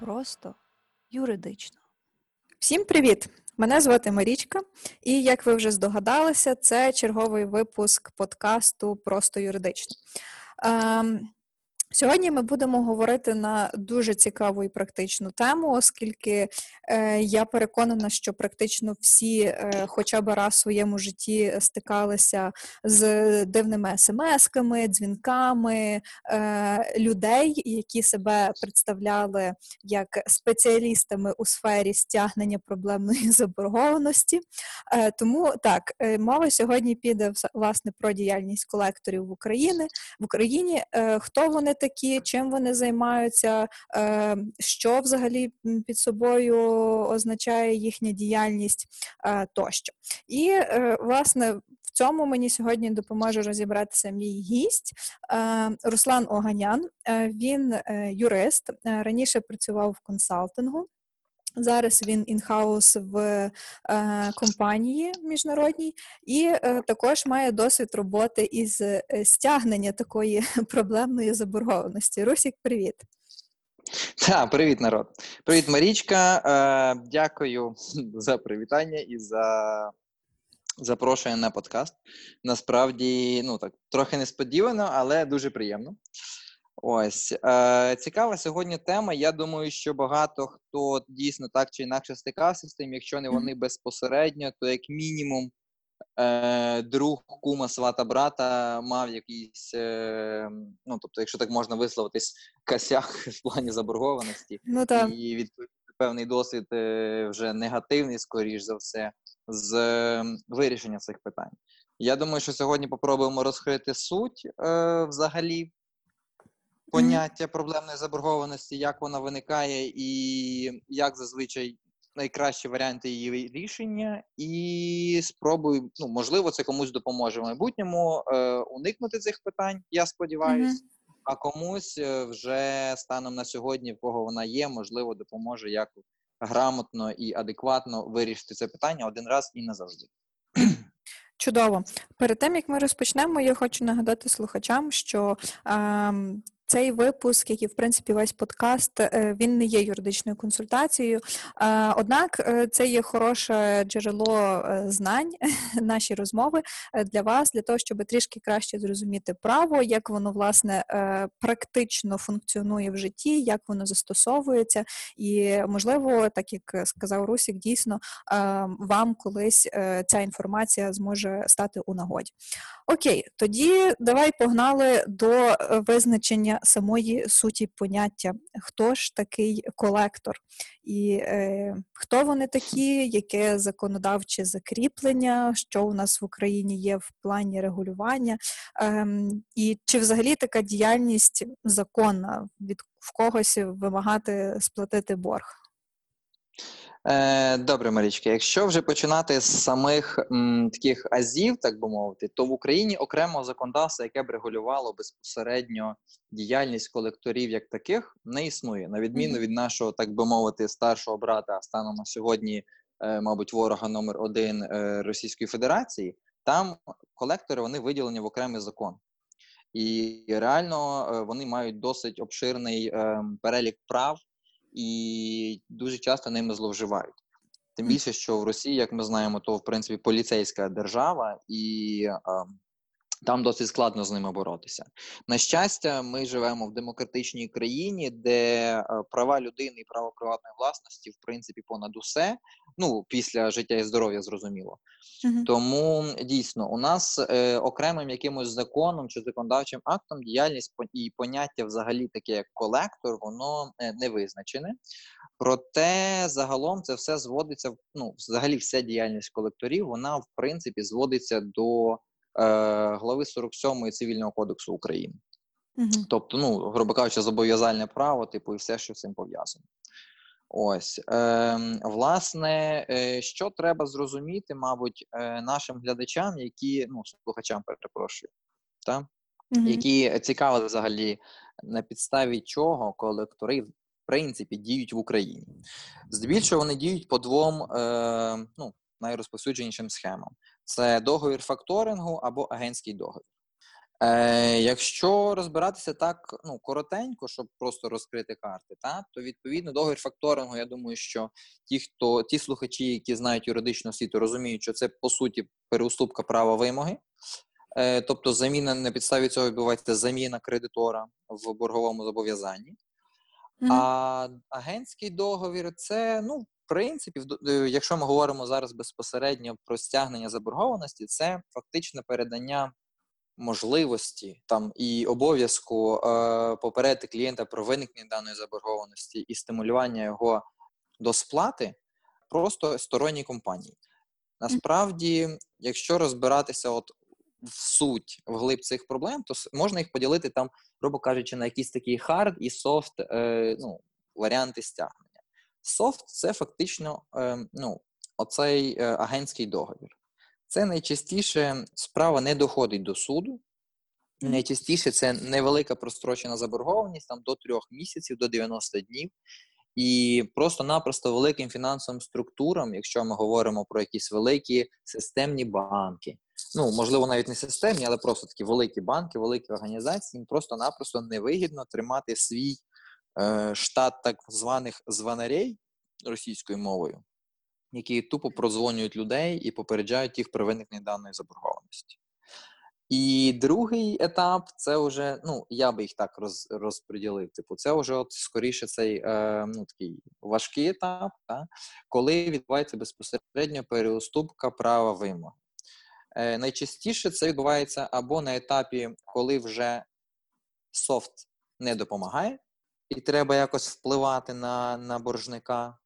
просто юридично. Всім привіт! Мене звати Марічка, і як ви вже здогадалися, це черговий випуск подкасту Просто юридично. Ем, Сьогодні ми будемо говорити на дуже цікаву і практичну тему, оскільки е, я переконана, що практично всі, е, хоча б раз в своєму житті, стикалися з дивними смс-ками, дзвінками е, людей, які себе представляли як спеціалістами у сфері стягнення проблемної заборгованості. Е, тому так, е, мова сьогодні піде власне про діяльність колекторів в Україні в Україні. Е, хто вони? Такі, чим вони займаються, е, що взагалі під собою означає їхня діяльність е, тощо. І, е, власне, в цьому мені сьогодні допоможе розібратися мій гість Руслан Оганян. Він юрист, раніше працював в консалтингу. Зараз він інхаус в е, компанії міжнародній, і е, також має досвід роботи із е, стягнення такої проблемної заборгованості. Русік, привіт. Так, привіт, народ. Привіт, Марічка. Е, Дякую за привітання і за запрошення на подкаст. Насправді, ну так, трохи несподівано, але дуже приємно. Ось е, цікава сьогодні тема. Я думаю, що багато хто дійсно так чи інакше стикався з тим, якщо не вони безпосередньо, то як мінімум е, друг кума свата брата мав якийсь, е, ну тобто, якщо так можна висловитись, косяк в плані заборгованості, ну, так. і відповідно певний досвід е, вже негативний, скоріш за все, з е, вирішення цих питань. Я думаю, що сьогодні попробуємо розкрити суть е, взагалі поняття проблемної заборгованості, як вона виникає, і як зазвичай найкращі варіанти її рішення, і спробую, ну можливо, це комусь допоможе в майбутньому е, уникнути цих питань. Я сподіваюся. Mm-hmm. А комусь е, вже станом на сьогодні, в кого вона є, можливо, допоможе як грамотно і адекватно вирішити це питання один раз і назавжди. Чудово. Перед тим як ми розпочнемо, я хочу нагадати слухачам, що е, цей випуск, як і в принципі весь подкаст, е, він не є юридичною консультацією. Однак е, це є хороше джерело е, знань, наші розмови для вас, для того, щоб трішки краще зрозуміти право, як воно власне практично функціонує в житті, як воно застосовується, і можливо, так як сказав Русік, дійсно вам колись ця інформація зможе стати у нагоді. Окей, тоді давай погнали до визначення самої суті поняття, хто ж такий колектор, і е, хто вони такі, яке законодавче закріплення, що у нас в Україні є в плані регулювання, е, і чи взагалі така діяльність законна від в когось вимагати сплатити борг? Е, добре, Марічка. Якщо вже починати з самих м, таких азів, так би мовити, то в Україні окремо законодавство, яке б регулювало безпосередньо діяльність колекторів як таких, не існує на відміну від нашого, так би мовити, старшого брата станом на сьогодні, е, мабуть, ворога номер один е, Російської Федерації. Там колектори вони виділені в окремий закон. І реально вони мають досить обширний е, перелік прав і дуже часто ними зловживають. Тим більше, що в Росії, як ми знаємо, то в принципі поліцейська держава, і е, там досить складно з ними боротися. На щастя, ми живемо в демократичній країні, де е, права людини і право приватної власності, в принципі, понад усе. Ну після життя і здоров'я, зрозуміло. Uh-huh. Тому дійсно у нас е, окремим якимось законом чи законодавчим актом діяльність і поняття, взагалі, таке як колектор, воно е, не визначене. Проте загалом це все зводиться ну, взагалі, вся діяльність колекторів, вона в принципі зводиться до глави 47 цивільного кодексу України. Угу. Тобто, ну, грубо кажучи, зобов'язальне право, типу, і все, що з цим пов'язано. Ось, е, власне, е, що треба зрозуміти, мабуть, е, нашим глядачам, які, ну, слухачам перепрошую, та? Угу. які цікавили взагалі, на підставі чого колектори, в принципі, діють в Україні. Здебільшого вони діють по двом е, ну, найрозповсюдженішим схемам: це договір факторингу або агентський договір. Е, якщо розбиратися так ну, коротенько, щоб просто розкрити карти, та, то відповідно договір факторингу, я думаю, що ті, хто ті слухачі, які знають юридичну освіту, розуміють, що це по суті переуступка права вимоги. Е, тобто заміна на підставі цього відбувається заміна кредитора в борговому зобов'язанні. Мгм. А агентський договір це, ну, принципі, е, якщо ми говоримо зараз безпосередньо про стягнення заборгованості, це фактичне передання можливості там і обов'язку е, попередити клієнта про виникнення даної заборгованості і стимулювання його до сплати просто сторонній компанії. Насправді, якщо розбиратися от в суть, в глиб цих проблем, то можна їх поділити там, грубо кажучи, на якісь такі hard і soft е, ну, варіанти стягнення. Soft це фактично е, ну, оцей е, агентський договір. Це найчастіше справа не доходить до суду. Найчастіше це невелика прострочена заборгованість там до трьох місяців, до 90 днів. І просто-напросто великим фінансовим структурам, якщо ми говоримо про якісь великі системні банки, ну можливо, навіть не системні, але просто такі великі банки, великі організації, їм просто-напросто невигідно тримати свій штат так званих званарей російською мовою, які тупо продзвонюють людей і попереджають їх про виникнення даної заборгованості. І другий етап це вже, ну я би їх так роз, розподілив. Типу, це вже от скоріше цей е, ну, такий важкий етап, та, коли відбувається безпосередньо переуступка права вимоги. Е, найчастіше це відбувається або на етапі, коли вже софт не допомагає, і треба якось впливати на, на боржника.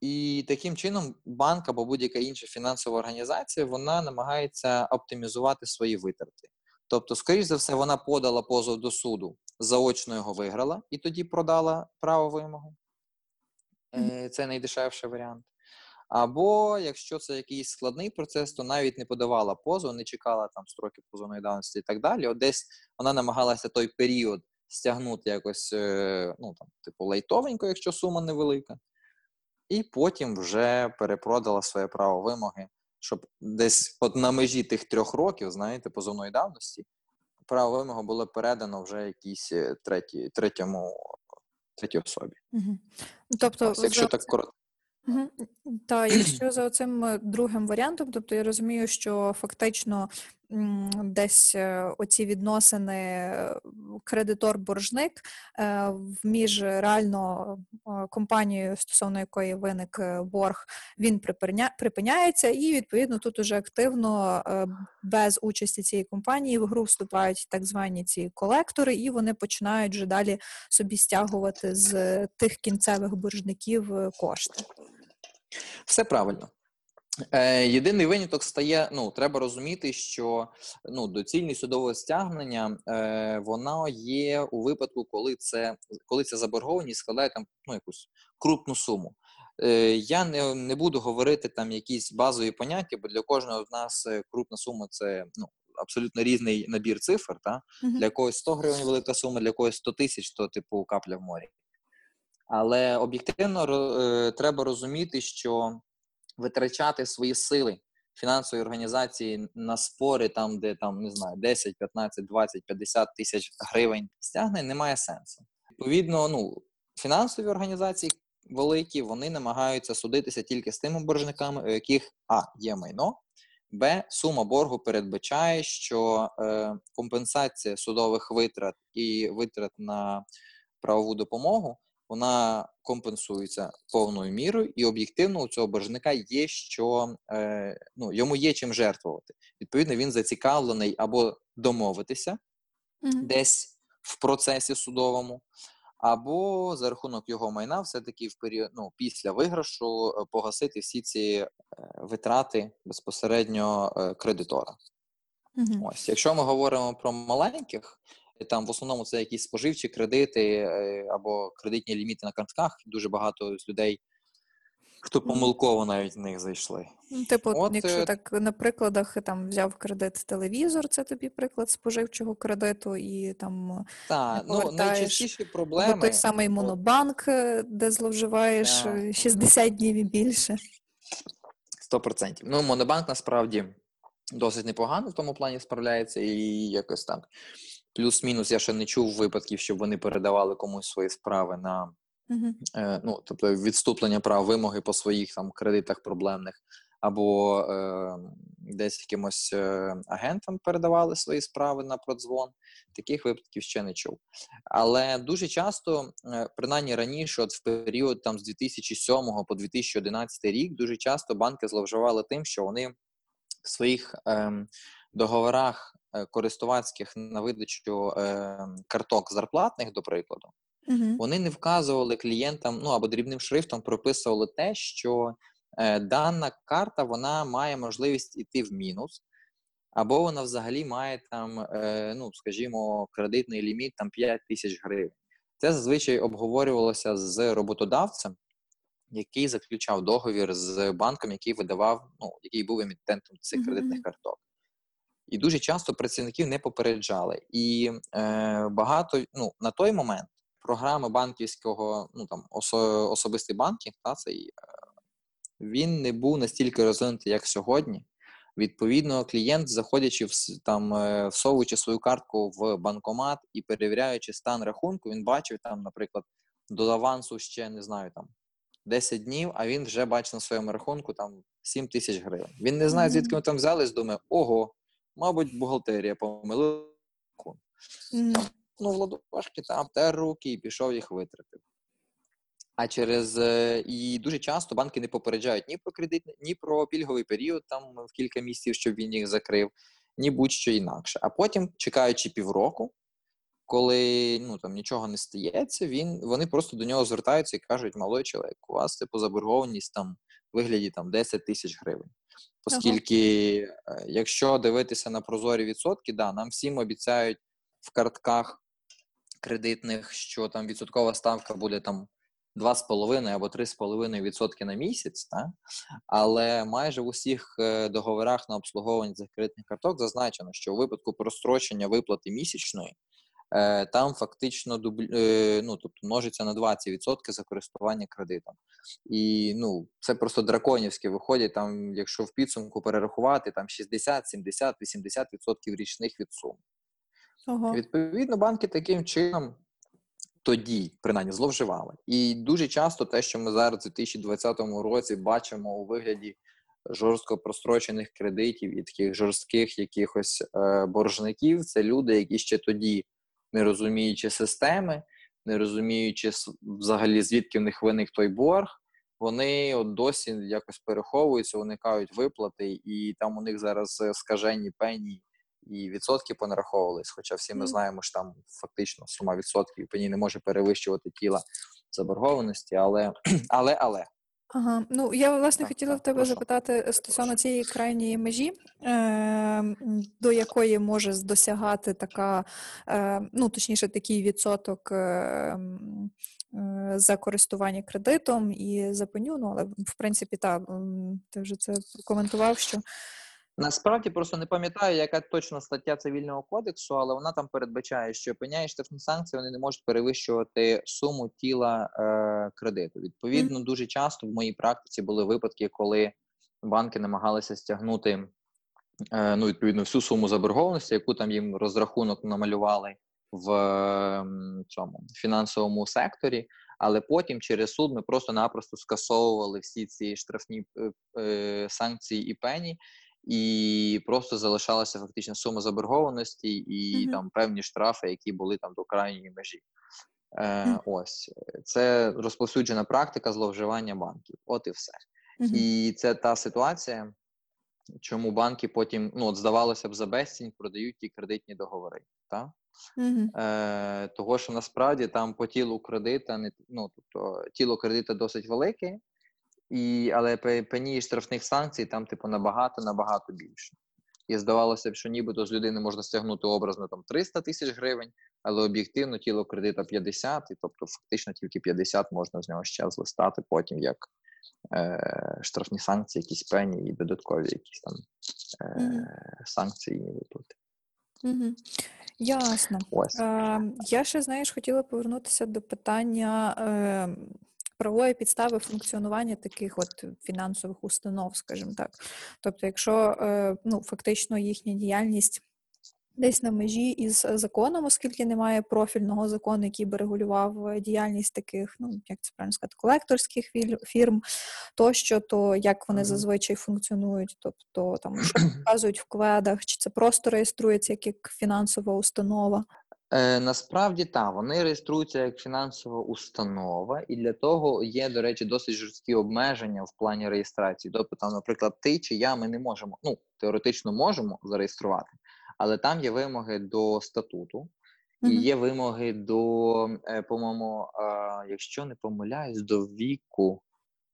І таким чином банк або будь-яка інша фінансова організація вона намагається оптимізувати свої витрати. Тобто, скоріш за все, вона подала позов до суду, заочно його виграла і тоді продала право вимоги. Е, Це найдешевший варіант. Або якщо це якийсь складний процес, то навіть не подавала позов, не чекала там строки позовної давності і так далі. От десь вона намагалася той період стягнути якось, е, ну там, типу, лайтовенько, якщо сума невелика і потім вже перепродала своє право вимоги, щоб десь от на межі тих трьох років, знаєте, позовної давності, право вимоги було передано вже якійсь е, третій, третьому, третій особі. Мгм. Тобто, Ось, якщо за так коротко. Мгм. Та якщо за цим е, другим варіантом, тобто я розумію, що фактично десь е, оці відносини е, кредитор-боржник е, між реально компанією, стосовно якої виник борг, він припиня- припиняється, і відповідно тут уже активно без участі цієї компанії в гру вступають так звані ці колектори, і вони починають вже далі собі стягувати з тих кінцевих боржників кошти. Все правильно. Е, єдиний виняток стає: ну, треба розуміти, що ну, доцільність судового стягнення е, вона є у випадку, коли це коли ця заборгованість складає там ну, якусь крупну суму. Е, я не, не буду говорити там якісь базові поняття, бо для кожного з нас е, крупна сума це ну, абсолютно різний набір цифр. Та? Мгм. Для когось 100 гривень велика сума, для когось 100 тисяч, то типу капля в морі. Але об'єктивно е, треба розуміти, що витрачати свої сили фінансової організації на спори, там, де там не знаю, 10, 15, 20, 50 тисяч гривень стягнень, немає сенсу. Відповідно, ну фінансові організації великі, вони намагаються судитися тільки з тими боржниками, у яких а є майно. Б. Сума боргу передбачає, що е, компенсація судових витрат і витрат на правову допомогу вона компенсується повною мірою, і об'єктивно у цього боржника є що е, ну, йому є чим жертвувати. Відповідно, він зацікавлений або домовитися Мгм. десь в процесі судовому, або за рахунок його майна, все-таки в період ну, після виграшу е, погасити всі ці е, витрати безпосередньо кредитора. Мгм. Ось, якщо ми говоримо про маленьких, там в основному це якісь споживчі кредити е, або кредитні ліміти на картках. Дуже багато з людей, хто помилково навіть в них зайшли. Ну, Типу, От, якщо е, так на прикладах там взяв кредит телевізор, це тобі приклад споживчого кредиту, і там Так, ну повертаєш. найчастіші або проблеми той самий монобанк, е, де зловживаєш е, 60 днів і більше. 100%. Ну, Монобанк насправді досить непогано в тому плані справляється, і якось так. Плюс-мінус я ще не чув випадків, щоб вони передавали комусь свої справи на Угу. е, ну, тобто відступлення прав вимоги по своїх там кредитах проблемних, або е, десь якимось е, агентам передавали свої справи на продзвон. Таких випадків ще не чув. Але дуже часто, е, принаймні раніше, от в період там з 2007 по 2011 рік, дуже часто банки зловживали тим, що вони в своїх е, договорах користувацьких на видачу е, карток зарплатних, до прикладу, Угу. вони не вказували клієнтам, ну або дрібним шрифтом прописували те, що е, дана карта вона має можливість іти в мінус, або вона взагалі має там, е, ну скажімо, кредитний ліміт там 5 тисяч гривень. Це зазвичай обговорювалося з роботодавцем, який заключав договір з банком, який видавав, ну який був емітентом цих кредитних карток. І дуже часто працівників не попереджали. І е, багато ну, на той момент програми банківського, ну там осо, особистий банкінг, та цей е, він не був настільки розвинутий, як сьогодні. Відповідно, клієнт, заходячи в там, е, всовуючи свою картку в банкомат і перевіряючи стан рахунку, він бачив там, наприклад, до авансу ще не знаю там 10 днів, а він вже бачить на своєму рахунку там 7 тисяч гривень. Він не знає, звідки вони там взялись, думає, ого, мабуть, бухгалтерія помилила. Ну, в ладошки там тер руки і пішов їх витратив. А через е, і дуже часто банки не попереджають ні про кредит, ні про пільговий період там в кілька місяців, щоб він їх закрив, ні будь-що інакше. А потім, чекаючи півроку, коли ну там нічого не стається, він вони просто до нього звертаються і кажуть: малой чоловік, у вас типу заборгованість там в вигляді там 10 тисяч гривень. Оскільки, е, якщо дивитися на прозорі відсотки, да, нам всім обіцяють в картках кредитних, що там відсоткова ставка буде там 2,5 або 3,5% відсотки на місяць, та? але майже в усіх е, договорах на обслуговування цих кредитних карток зазначено, що у випадку прострочення виплати місячної там фактично дубль, е, ну, тобто множиться на 20% за користування кредитом. І ну, це просто драконівське виходить, там, якщо в підсумку перерахувати, там 60, 70, 80% річних від суми. Ого. Відповідно, банки таким чином тоді, принаймні, зловживали. І дуже часто те, що ми зараз у 2020 році бачимо у вигляді жорстко прострочених кредитів і таких жорстких якихось е, боржників, це люди, які ще тоді, не розуміючи системи, не розуміючи взагалі звідки в них виник той борг, вони от досі якось переховуються, уникають виплати, і там у них зараз е, скажені пені і відсотки понараховувались. Хоча всі ми знаємо, що там фактично сума відсотків пені не може перевищувати тіла заборгованості, але але але Ага, ну я власне Так, хотіла в тебе прошу. запитати стосовно цієї крайньої межі, е, до якої може досягати така, е, ну точніше, такий відсоток е, е, за користування кредитом і за пеню. Ну але в принципі, так, ти вже це коментував, що Насправді просто не пам'ятаю, яка точно стаття цивільного кодексу, але вона там передбачає, що пеня штрафні санкції вони не можуть перевищувати суму тіла е, кредиту. Відповідно, дуже часто в моїй практиці були випадки, коли банки намагалися стягнути е, ну, відповідно всю суму заборгованості, яку там їм розрахунок намалювали в ем, цьому фінансовому секторі. Але потім через суд ми просто-напросто скасовували всі ці штрафні е, е, санкції і пені, і просто залишалася фактично сума заборгованості і Мгм. там певні штрафи, які були там до крайньої межі. Е. Ось це розповсюджена практика зловживання банків. От і все. Мгм. І це та ситуація, чому банки потім, ну от здавалося б, за безцінь продають ті кредитні договори. Та? Мгм. Е, того, що насправді там по тілу кредита не ну, тобто тіло кредита досить велике, і, але пе- пені і штрафних санкцій там, типу, набагато набагато більше. І здавалося б, що нібито з людини можна стягнути образно там 300 тисяч гривень, але об'єктивно тіло кредита 50, і тобто фактично тільки 50 можна з нього ще злистати потім як е, штрафні санкції, якісь пені і додаткові якісь там е, санкції і виплати. Мгм. Ясно. Ось. Е, я ще, знаєш, хотіла повернутися до питання е, правової підстави функціонування таких от фінансових установ, скажімо так. Тобто, якщо е, ну, фактично їхня діяльність десь на межі із законом, оскільки немає профільного закону, який би регулював е, діяльність таких, ну як це правильно сказати, колекторських фірм, тощо, то як вони зазвичай функціонують, тобто там що вказують в вкладах, чи це просто реєструється як, як фінансова установа. Е, насправді так, вони реєструються як фінансова установа, і для того є, до речі, досить жорсткі обмеження в плані реєстрації. Тобто, там, наприклад, ти чи я, ми не можемо, ну, теоретично можемо зареєструвати, але там є вимоги до статуту, і є вимоги до, е, по-моєму, а, якщо не помиляюсь, до віку,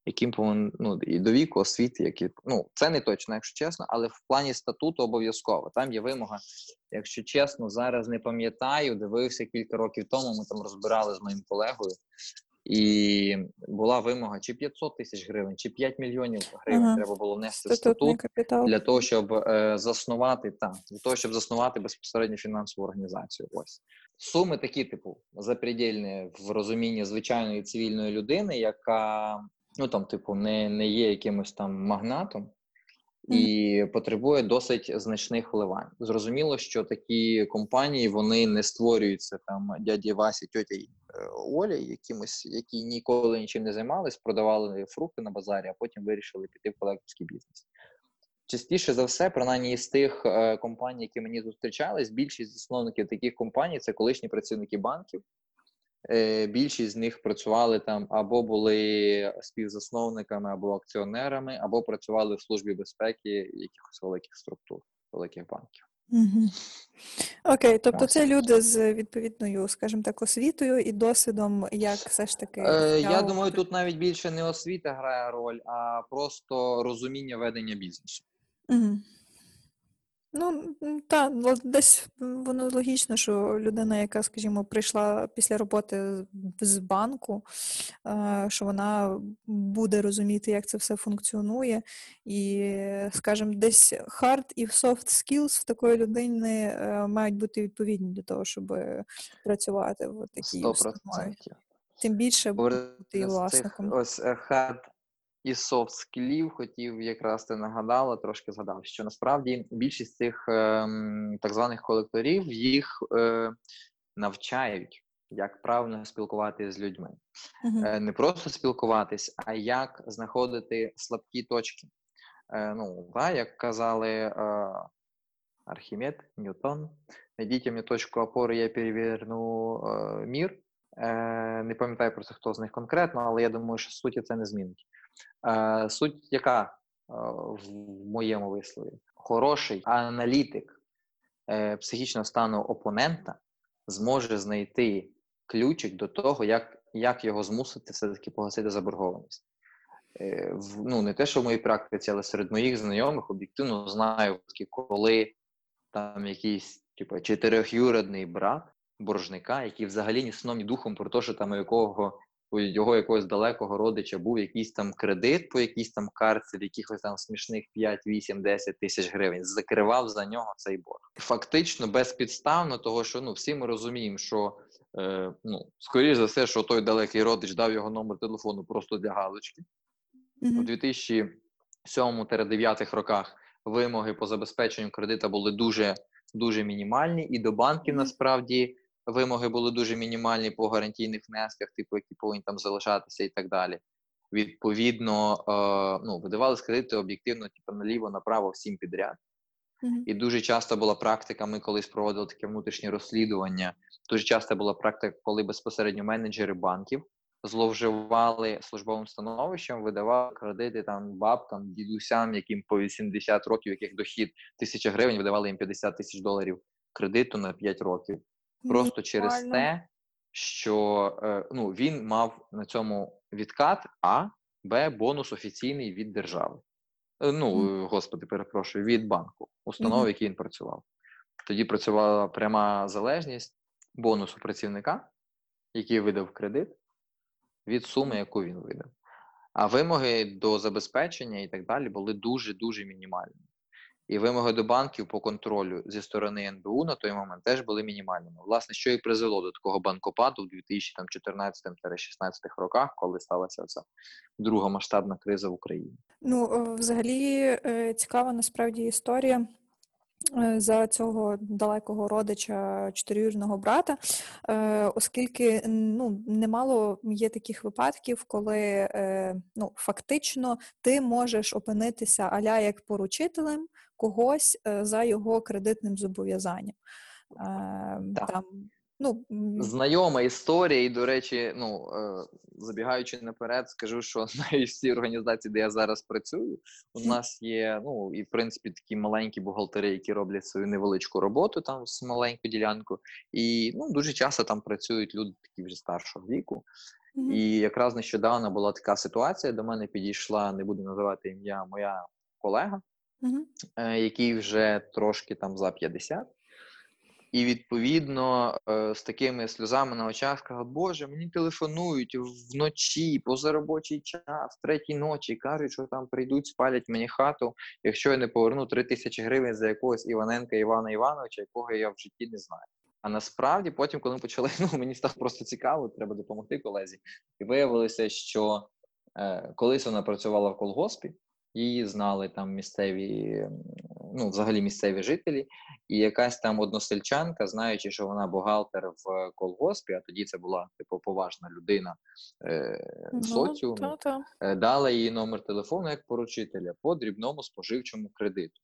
яким повинен, ну, і до віку освіти, які, ну, це не точно, якщо чесно, але в плані статуту обов'язково. Там є вимога, якщо чесно, зараз не пам'ятаю, дивився кілька років тому, ми там розбирали з моїм колегою, і була вимога чи 500 тисяч гривень, чи 5 мільйонів гривень Ага. треба було внести в статут капітал. для того, щоб е, заснувати та для того, щоб заснувати безпосередньо фінансову організацію. Ось суми такі, типу, запредельні в розумінні звичайної цивільної людини, яка ну там, типу, не, не є якимось там магнатом. І потребує досить значних вливань. Зрозуміло, що такі компанії вони не створюються там дяді Васі, тьоті е, Олі, якимось, які ніколи нічим не займались, продавали фрукти на базарі, а потім вирішили піти в колекторський бізнес. Частіше за все, принаймні із тих е, компаній, які мені зустрічались, більшість засновників таких компаній це колишні працівники банків. Е, більшість з них працювали там або були співзасновниками, або акціонерами, або працювали в службі безпеки якихось великих структур, великих банків. Угу. Окей, тобто це люди з відповідною, скажімо так, освітою і досвідом, як все ж таки. Е, я думаю, тут навіть більше не освіта грає роль, а просто розуміння ведення бізнесу. Мгм. Ну, так, десь воно логічно, що людина, яка, скажімо, прийшла після роботи з банку, е, що вона буде розуміти, як це все функціонує, і, скажімо, десь hard і soft skills в такої людини е, мають бути відповідні для того, щоб працювати в такій установі. Тим більше бути власником. ось е, hard і soft скілів хотів якраз ти нагадала, трошки згадав, що насправді більшість цих ем, так званих колекторів їх е, навчають, як правильно спілкуватися з людьми. Е, не просто спілкуватись, а як знаходити слабкі точки. Е, ну, да, як казали е, Архімед, Ньютон, найдіть мені точку опори, я переверну е, мір. Е, не пам'ятаю про це, хто з них конкретно, але я думаю, що суті це не змінить. Е, суть яка е, в моєму вислові? Хороший аналітик е, психічного стану опонента зможе знайти ключик до того, як, як його змусити все-таки погасити заборгованість. Ну, не те, що в моїй практиці, але серед моїх знайомих об'єктивно знаю, коли там якийсь типу, чотирьохюродний брат боржника, який взагалі ні сном, ні духом про те, що там у якого у його якогось далекого родича був якийсь там кредит по якійсь там карці, в якихось там смішних 5, 8, 10 тисяч гривень, закривав за нього цей борг. Фактично безпідставно, того що ну всі ми розуміємо, що е, ну скоріш за все, що той далекий родич дав його номер телефону просто для галочки. У Мгм. 2007-2009 роках вимоги по забезпеченню кредита були дуже дуже мінімальні, і до банків насправді вимоги були дуже мінімальні по гарантійних внесках, типу, які повинні там залишатися і так далі. Відповідно, е, ну, видавались кредити об'єктивно, типу, наліво, направо, всім підряд. Мгм. І дуже часто була практика, ми колись проводили таке внутрішнє розслідування. Дуже часто була практика, коли безпосередньо менеджери банків зловживали службовим становищем, видавали кредити там бабкам, дідусям, яким по 80 років, яких дохід тисяча гривень, видавали їм 50 тисяч доларів кредиту на 5 років. Просто через те, що е, ну, він мав на цьому відкат, а Б бонус офіційний від держави. Е, Ну, е, господи, перепрошую, від банку, установи, Мгм. в якій він працював. Тоді працювала пряма залежність бонусу працівника, який видав кредит, від суми, яку він видав. А вимоги до забезпечення і так далі були дуже дуже мінімальні. І вимоги до банків по контролю зі сторони НБУ на той момент теж були мінімальними. Власне, що і призвело до такого банкопаду в 2014-16 роках, коли сталася ця друга масштабна криза в Україні. Ну, взагалі, е, цікава насправді історія. е, За цього далекого родича чотирюрного брата, е, оскільки ну, немало є таких випадків, коли ну, фактично ти можеш опинитися аля як поручителем когось е, за його кредитним зобов'язанням. Е, Так. Там, ну, Знайома історія, і, до речі, ну е, забігаючи наперед, скажу, що навіть в цій організації, де я зараз працюю, у нас є, ну і в принципі такі маленькі бухгалтери, які роблять свою невеличку роботу там з маленьку ділянку, і ну дуже часто там працюють люди такі вже старшого віку. мгм. І якраз нещодавно була така ситуація. До мене підійшла, не буду називати ім'я, моя колега, Е, який вже трошки там за 50. І відповідно е, з такими сльозами на очах сказав, Боже, мені телефонують вночі, позаробочий час, третій ночі, кажуть, що там прийдуть, спалять мені хату, якщо я не поверну 3 тисячі гривень за якогось Іваненка Івана Івановича, якого я в житті не знаю. А насправді, потім, коли ми почали, ну мені стало просто цікаво, треба допомогти колезі. І виявилося, що е, колись вона працювала в колгоспі, її знали там місцеві, ну взагалі місцеві жителі, і якась там односельчанка, знаючи, що вона бухгалтер в колгоспі, а тоді це була типу поважна людина е, Ну, соціумі, та-та. е, дала їй номер телефону як поручителя по дрібному споживчому кредиту.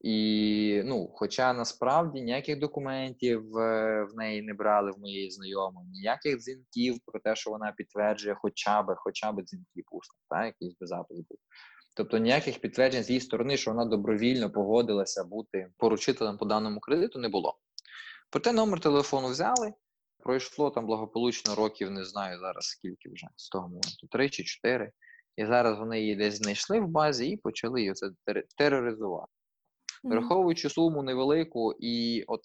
І ну, хоча насправді ніяких документів е, в неї не брали в моєї знайомої, ніяких дзвінків про те, що вона підтверджує, хоча б хоча б дзвінків усних, та якийсь би запис був. Тобто ніяких підтверджень з її сторони, що вона добровільно погодилася бути поручителем по даному кредиту, не було. Проте номер телефону взяли. Пройшло там благополучно років, не знаю зараз скільки вже з того моменту, три чи чотири. І зараз вони її десь знайшли в базі і почали її це тероризувати. Мгм. Враховуючи суму невелику, і от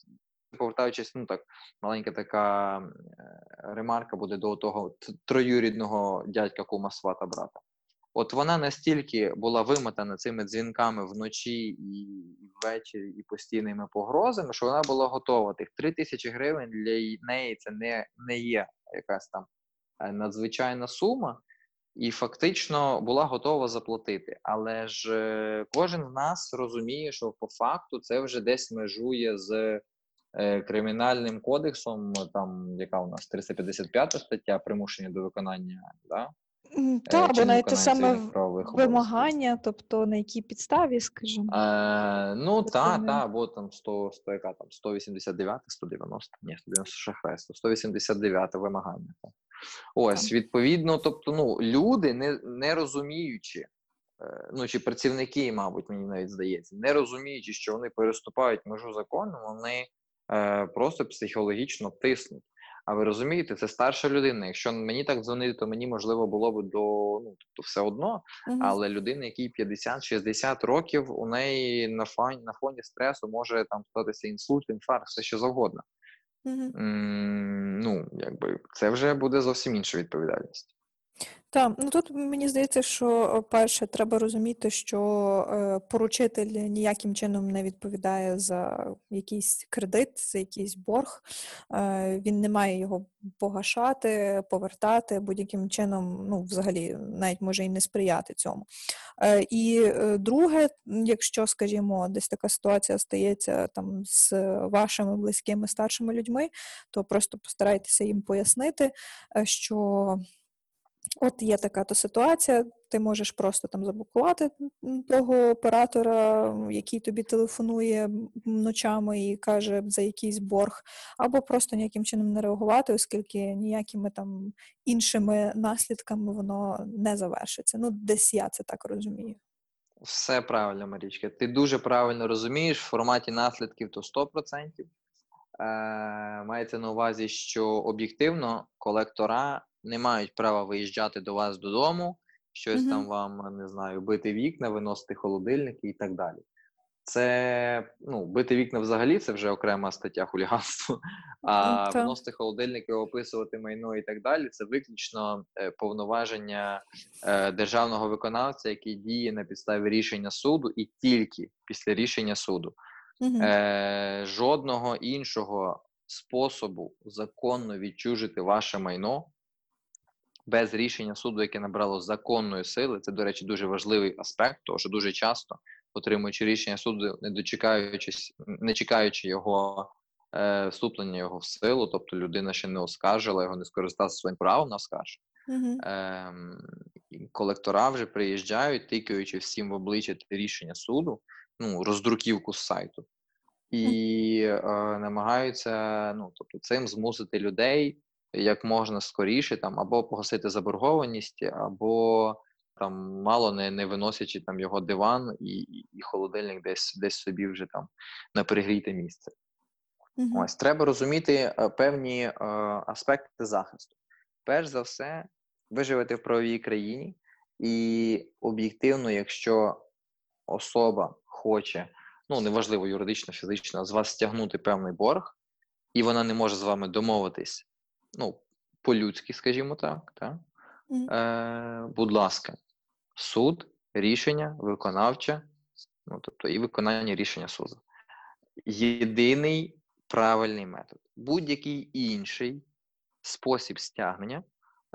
повертаючись, ну так, маленька така е, ремарка буде до того троюрідного дядька кума свата брата. От вона настільки була вимотана цими дзвінками вночі і ввечері, і постійними погрозами, що вона була готова. Тих три тисячі гривень для неї це не, не є якась там е, надзвичайна сума, і фактично була готова заплатити. Але ж е, кожен з нас розуміє, що по факту це вже десь межує з е, кримінальним кодексом, там яка у нас 355 стаття примушення до виконання, да? Е, Та, або навіть те саме вимагання, тобто на якій підставі, скажімо. Е, ну, та, Закони. та, або там 100, 100 яка там, 189, 190, ні, 190 шахрайство, 189 вимагання. Так. Ось, відповідно, тобто, ну, люди, не, не розуміючи, е, ну, чи працівники, мабуть, мені навіть здається, не розуміючи, що вони переступають межу закону, вони е, просто психологічно тиснуть. А ви розумієте, це старша людина. Якщо мені так дзвонити, то мені можливо було б до ну, тобто все одно, але людина, якій 50-60 років, у неї на фоні, на фоні стресу може там статися інсульт, інфаркт, все що завгодно. Mm-hmm. Mm, ну, якби це вже буде зовсім інша відповідальність. Так, ну тут мені здається, що е, перше, треба розуміти, що е, поручитель ніяким чином не відповідає за якийсь кредит, за якийсь борг. Е, він не має його погашати, повертати будь-яким чином, ну, взагалі, навіть може і не сприяти цьому. І друге, якщо, скажімо, десь така ситуація стається там з вашими близькими старшими людьми, то просто постарайтеся їм пояснити, що. От є така то ситуація, ти можеш просто там заблокувати того оператора, який тобі телефонує ночами і каже за якийсь борг, або просто ніяким чином не реагувати, оскільки ніякими там іншими наслідками воно не завершиться. Ну, десь я це так розумію. Все правильно, Марічка. Ти дуже правильно розумієш, в форматі наслідків то 100%. Е, мається на увазі, що об'єктивно колектора не мають права виїжджати до вас додому, щось Мгм. там вам, не знаю, бити вікна, виносити холодильники і так далі. Це ну, бити вікна взагалі це вже окрема стаття хуліганства. А Мгм, та. вносити холодильники, описувати майно і так далі це виключно е, повноваження е, державного виконавця, який діє на підставі рішення суду, і тільки після рішення суду. Мгм. Е, жодного іншого способу законно відчужити ваше майно без рішення суду, яке набрало законної сили. Це, до речі, дуже важливий аспект, тому що дуже часто, отримуючи рішення суду, не дочекаючись, не чекаючи його е, вступлення його в силу, тобто людина ще не оскаржила його, не скористалася своїм правом на оскарження. Ем, і колектора вже приїжджають, тикаючи всім в обличчя рішення суду, ну, роздруківку з сайту, і е, намагаються ну, тобто, цим змусити людей як можна скоріше там або погасити заборгованість, або там мало не, не виносячи там його диван і, і, холодильник десь десь собі вже там на перегріте місце. Мгм. Ось треба розуміти е, певні е, аспекти захисту. Перш за все, ви живете в правовій країні, і об'єктивно, якщо особа хоче, ну неважливо юридично, фізично, з вас стягнути певний борг, і вона не може з вами домовитись, ну, по-людськи, скажімо так, так? Мгм. Е, будь ласка, суд, рішення, виконавче, ну тобто і виконання рішення суду. Єдиний правильний метод. Будь-який інший спосіб стягнення,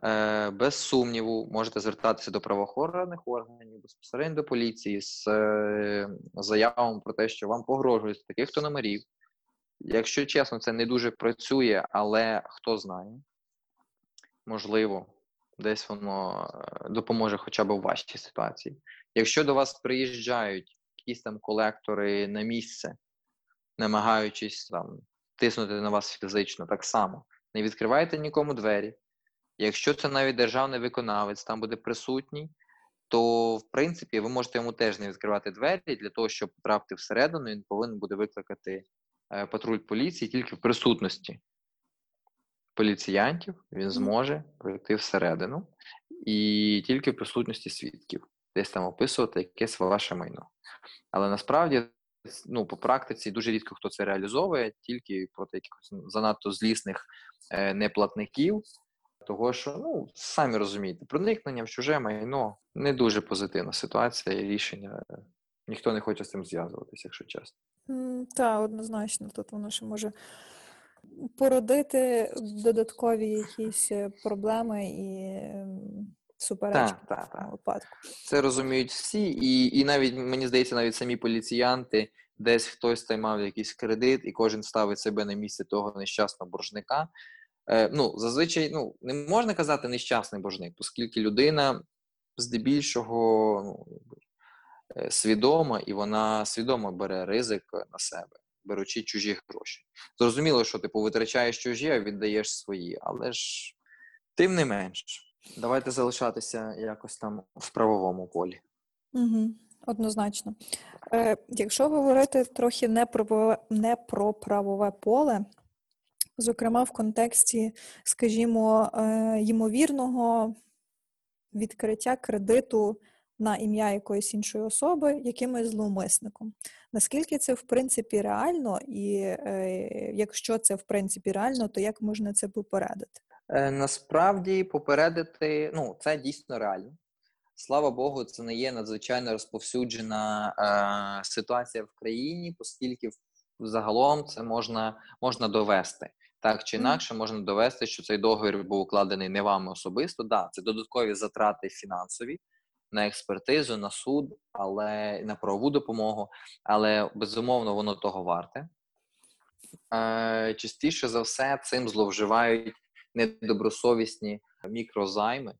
е, без сумніву, можете звертатися до правоохоронних органів, безпосередньо до поліції з е, заявами про те, що вам погрожують з таких то номерів. Якщо чесно, це не дуже працює, але хто знає, можливо, десь воно е, допоможе хоча б у вашій ситуації. Якщо до вас приїжджають якісь там колектори на місце, намагаючись там тиснути на вас фізично, так само не відкривайте нікому двері. Якщо це навіть державний виконавець там буде присутній, то в принципі ви можете йому теж не відкривати двері для того, щоб потрапити всередину, він повинен буде викликати патруль поліції тільки в присутності поліціянтів він зможе пройти всередину і тільки в присутності свідків, десь там описувати якесь ваше майно. Але насправді, ну, по практиці дуже рідко хто це реалізовує, тільки проти якихось занадто злісних е, неплатників. Того, що, ну, самі розумієте, проникнення в чуже майно не дуже позитивна ситуація і рішення. е, Ніхто не хоче з цим зв'язуватися, якщо чесно. М, Та, однозначно, тут воно ще може породити додаткові якісь е, проблеми і суперечки Так, так, в цьому так. випадку. Це розуміють всі, і, і навіть мені здається, навіть самі поліціянти, десь хтось там мав якийсь кредит, і кожен ставить себе на місце того нещасного боржника. Е, ну, зазвичай, ну, не можна казати нещасний боржник, оскільки людина здебільшого ну, свідома, і вона свідомо бере ризик на себе, беручи чужі гроші. Зрозуміло, що типу витрачаєш чужі, а віддаєш свої, але ж тим не менш, давайте залишатися якось там в правовому полі. Угу, однозначно. Е, якщо говорити трохи не про, не про правове поле, зокрема в контексті, скажімо, е, ймовірного відкриття кредиту на ім'я якоїсь іншої особи якимось зловмисником. Наскільки це в принципі реально, і е, якщо це в принципі реально, то як можна це попередити? Е, Насправді попередити, ну, це дійсно реально. Слава Богу, це не є надзвичайно розповсюджена е, ситуація в країні, оскільки загалом це можна, можна довести. Так чи інакше можна довести, що цей договір був укладений не вами особисто. Да, це додаткові затрати фінансові на експертизу, на суд, але на правову допомогу, але безумовно воно того варте. Е, частіше за все цим зловживають недобросовісні мікрозайми.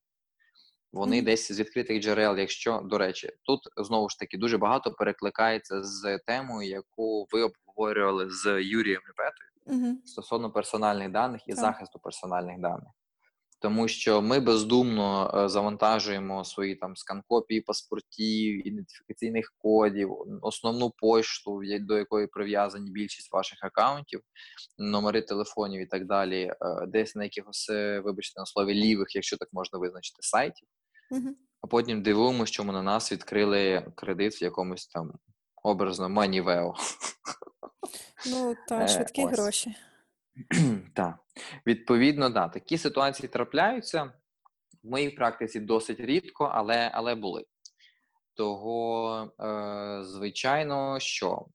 Вони десь з відкритих джерел, якщо, до речі, тут знову ж таки дуже багато перекликається з темою, яку ви обговорювали з Юрієм Репетою Угу. стосовно персональних даних і Так. захисту персональних даних. Тому що ми бездумно е, завантажуємо свої там скан-копії паспортів, ідентифікаційних кодів, основну пошту, до якої прив'язані більшість ваших акаунтів, номери телефонів і так далі, е, десь на якихось, е, вибачте, на слові лівих, якщо так можна визначити, сайтів. Угу. А потім дивуємося, чому на нас відкрили кредит в якомусь там образно манівео. Ну, Е, та швидкі гроші. Так, відповідно, да, такі ситуації трапляються. В моїй практиці досить рідко, але, але були. Того, е, звичайно, що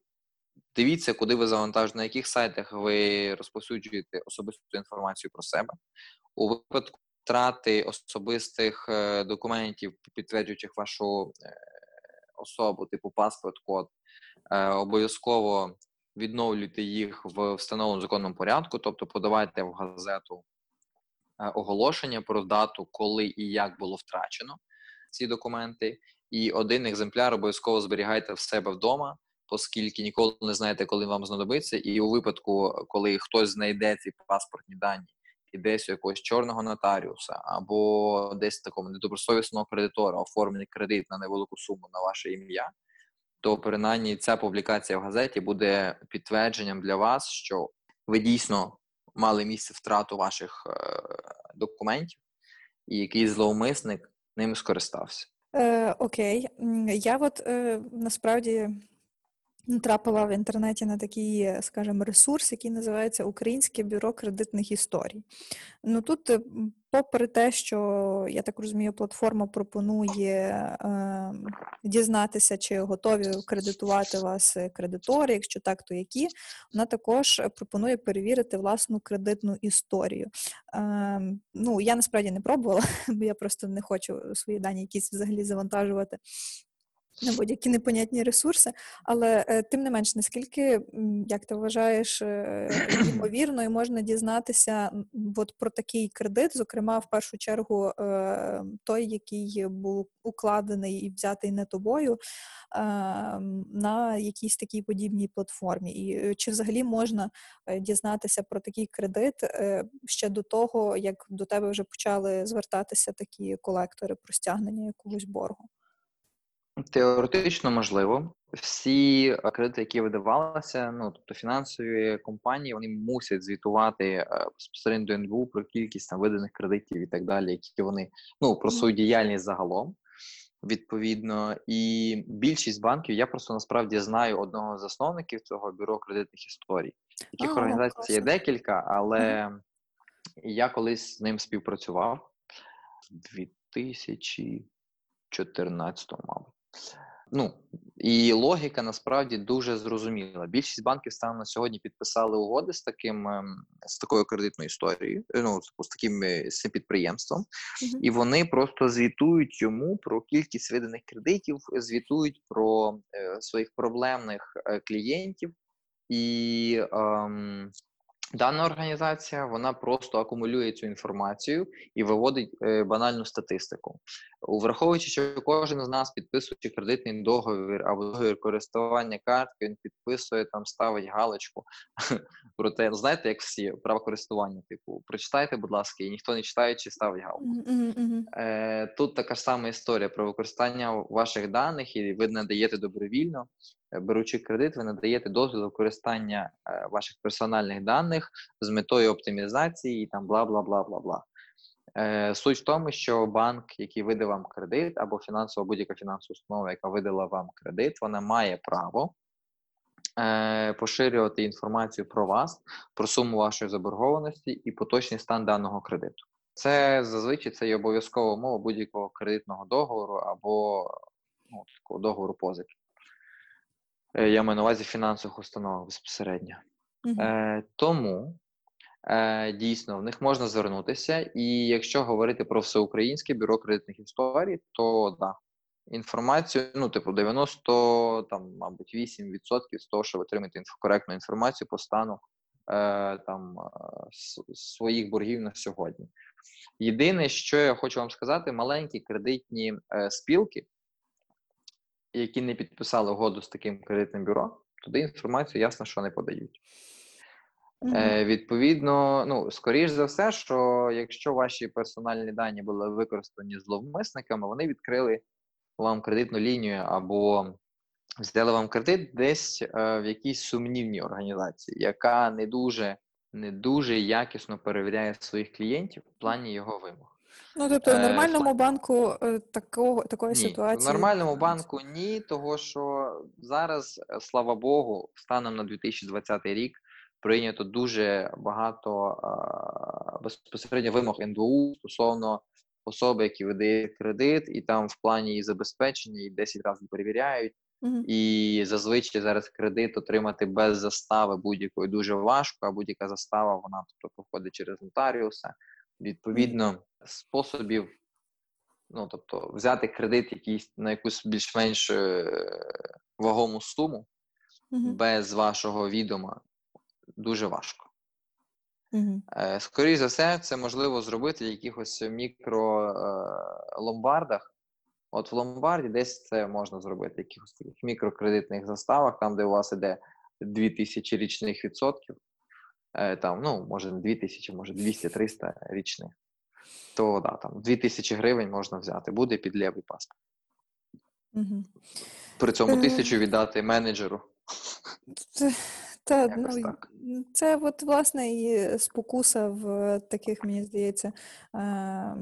дивіться, куди ви завантажуєте, на яких сайтах ви розповсюджуєте особисту інформацію про себе. У випадку втрати особистих е, документів, підтверджуючих вашу е, особу, типу паспорт, код, е, обов'язково відновлюйте їх в встановленому законному порядку, тобто подавайте в газету е, оголошення про дату, коли і як було втрачено ці документи, і один екземпляр обов'язково зберігайте в себе вдома, оскільки ніколи не знаєте, коли вам знадобиться, і у випадку, коли хтось знайде ці паспортні дані і десь у якогось чорного нотаріуса або десь такого недобросовісного кредитора оформлений кредит на невелику суму на ваше ім'я, то принаймні ця публікація в газеті буде підтвердженням для вас, що ви дійсно мали місце втрату ваших е, документів, і якийсь зловмисник ним скористався. Е, окей, я от е, насправді натрапила в інтернеті на такий, скажімо, ресурс, який називається Українське бюро кредитних історій. Ну тут, е, попри те, що я так розумію, платформа пропонує е, дізнатися, чи готові кредитувати вас кредитори, якщо так, то які, вона також пропонує перевірити власну кредитну історію. Е, ну, я насправді не пробувала, бо я просто не хочу свої дані якісь взагалі завантажувати на будь-які непонятні ресурси. Але е, тим не менш, наскільки, як ти вважаєш, е, ймовірно, і можна дізнатися от про такий кредит, зокрема, в першу чергу, е, той, який був укладений і взятий не тобою, на якійсь такій подібній платформі. І чи взагалі можна дізнатися про такий кредит ще до того, як до тебе вже почали звертатися такі колектори про стягнення якогось боргу? Теоретично можливо. Всі е, кредити, які видавалися, ну тобто фінансові компанії, вони мусять звітувати е, безпосередньо до НБУ про кількість там виданих кредитів і так далі, які вони ну про свою діяльність загалом. Відповідно, і більшість банків я просто насправді знаю одного з засновників цього бюро кредитних історій. Таких А, організацій є декілька, але я колись з ним співпрацював в 2014, мабуть. Ну і логіка насправді дуже зрозуміла. Більшість банків станом на сьогодні підписали угоди з таким ем, з такою кредитною історією, е, ну з таким е, з цим підприємством, Мгм. і вони просто звітують йому про кількість виданих кредитів, звітують про е, своїх проблемних е, клієнтів, і ем, дана організація вона просто акумулює цю інформацію і виводить е, банальну статистику. Враховуючи, що кожен з нас підписуючи кредитний договір або договір користування карткою, він підписує там, ставить галочку про те, ну, знаєте, як всі права користування, типу, прочитайте, будь ласка, і ніхто не читаючи ставить галку. Е, Тут така ж сама історія про використання ваших даних, і ви надаєте добровільно, беручи кредит, ви надаєте дозвіл використання е, ваших персональних даних з метою оптимізації і там бла бла бла бла бла. Е, Суть в тому, що банк, який видав вам кредит, або фінансова будь-яка фінансова установа, яка видала вам кредит, вона має право е, поширювати інформацію про вас, про суму вашої заборгованості і поточний стан даного кредиту. Це зазвичай це є обов'язкова умова будь-якого кредитного договору або ну, такого договору позики. Е, Я маю на увазі фінансових установ безпосередньо. Е, тому е, дійсно в них можна звернутися, і якщо говорити про всеукраїнське бюро кредитних історій, то да, інформацію, ну, типу, 90, там, мабуть, 8% з того, що ви отримаєте інф- коректну інформацію по стану е, там, е, с- своїх боргів на сьогодні. Єдине, що я хочу вам сказати, маленькі кредитні е, спілки, які не підписали угоду з таким кредитним бюро, туди інформацію ясно, що не подають. Мгм. Е, відповідно, ну, скоріш за все, що якщо ваші персональні дані були використані зловмисниками, вони відкрили вам кредитну лінію або взяли вам кредит десь е, в якійсь сумнівній організації, яка не дуже, не дуже якісно перевіряє своїх клієнтів в плані його вимог. Ну, тобто, в Е, нормальному банку е, такого, такої Ні, ситуації. в нормальному банку ні, того що зараз, е, слава Богу, станом на 2020 рік прийнято дуже багато а, безпосередньо вимог НБУ стосовно особи, які видає кредит, і там в плані її забезпечення і 10 разів перевіряють. Мгм. І зазвичай зараз кредит отримати без застави будь-якої дуже важко, а будь-яка застава вона тобто проходить через нотаріуса. Відповідно, способів, ну тобто, взяти кредит якийсь на якусь більш-менш е, вагому суму Мгм. без вашого відома дуже важко. Е, Скоріше за все, це можливо зробити в якихось мікро е. От в ломбарді десь це можна зробити, в якихось таких мікрокредитних заставах, там, де у вас іде 2000 річних відсотків, там, ну, може, не 2000, може 200-300 річних, то да, там 2000 гривень можна взяти, буде під лівий паспорт. Угу. При цьому Е. тисячу віддати менеджеру. Це, та, ну, так. це от, власне, і спокуса в таких, мені здається, е,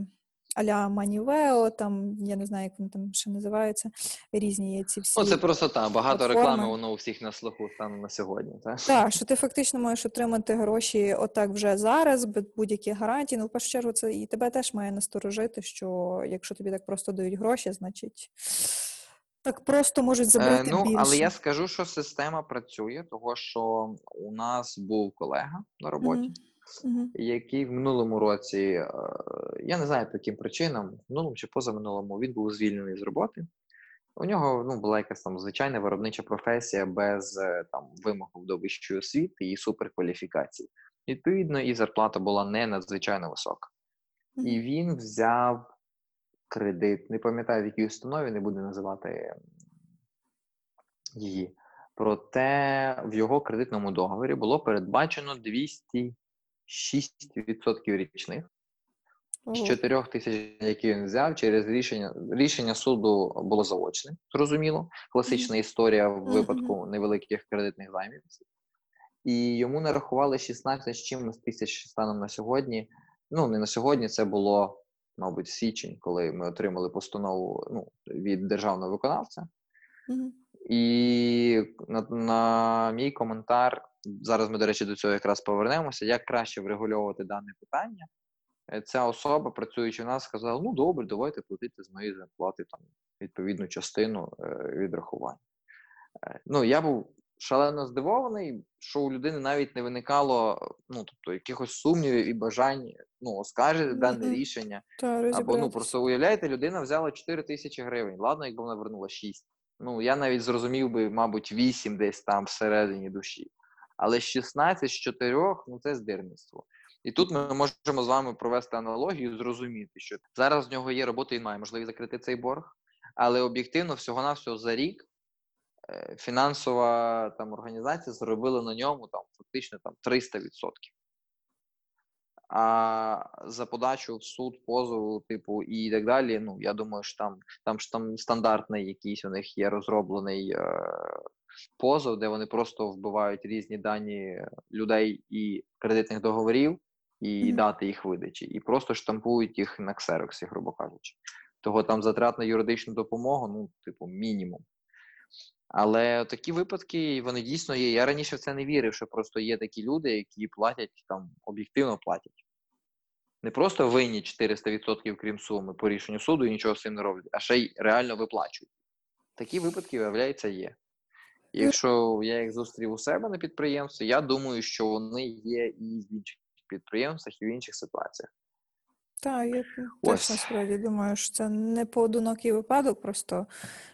а-ля Манівео, там, я не знаю, як вони там ще називаються, різні є ці всі. Ну, це просто так, багато платформи. реклами, воно у всіх на слуху станом на сьогодні. Так? Так, що ти фактично можеш отримати гроші отак вже зараз, без будь-яких гарантій. Ну, в першу чергу, це і тебе теж має насторожити, що якщо тобі так просто дають гроші, значить так просто можуть забрати Е, ну, більше. але я скажу, що система працює, того що у нас був колега на роботі, Мгм. Мгм. який в минулому році, е, я не знаю по яким причинам, в минулому чи позаминулому, він був звільнений з роботи. У нього ну, була якась там звичайна виробнича професія без е, там вимог до вищої освіти і суперкваліфікації. Відповідно, і зарплата була не надзвичайно висока. І він взяв кредит, не пам'ятаю в якій установі, не буду називати її. Проте в його кредитному договорі було передбачено 206% річних з 4 тисяч, які він взяв через рішення. Рішення суду було заочне, зрозуміло. Класична історія в випадку невеликих кредитних займів. І йому нарахували 16 з чимось тисяч станом на сьогодні. Ну, не на сьогодні, це було, мабуть, січень, коли ми отримали постанову ну, від державного виконавця. Мгм. І на, на мій коментар, зараз ми, до речі, до цього якраз повернемося, як краще врегульовувати дане питання. Е, Ця особа, працюючи в нас, сказала: ну добре, давайте платити з моєї зарплати там відповідну частину е, відрахування. Е, Ну, я був шалено здивований, що у людини навіть не виникало ну, тобто, якихось сумнівів і бажань ну, оскаржити дане Мгм. рішення. Та, Або ну просто уявляєте, людина взяла 4 тисячі гривень. Ладно, якби вона вернула 6. Ну я навіть зрозумів би, мабуть, 8 десь там всередині душі. Але 16 з 4, ну це здирництво. І тут ми можемо з вами провести аналогію, зрозуміти, що зараз в нього є робота, він має можливість закрити цей борг, але об'єктивно всього-навсього за рік е, фінансова там організація заробила на ньому там фактично там 300%. А за подачу в суд, позову, типу, і так далі. Ну, я думаю, що там, там ж там стандартний якийсь у них є розроблений е, позов, де вони просто вбивають різні дані людей і кредитних договорів, і Мгм. дати їх видачі, і просто штампують їх на ксероксі, грубо кажучи. Того там затрат на юридичну допомогу, ну, типу, мінімум. Але такі випадки вони дійсно є. Я раніше в це не вірив, що просто є такі люди, які платять там об'єктивно платять. Не просто винні 400% крім суми по рішенню суду і нічого з цим не роблять, а ще й реально виплачують. Такі випадки, виявляється, є. Якщо я їх зустрів у себе на підприємстві, я думаю, що вони є і в інших підприємствах, і в інших ситуаціях. Так, я теж насправді думаю, що це не поодинокий випадок, просто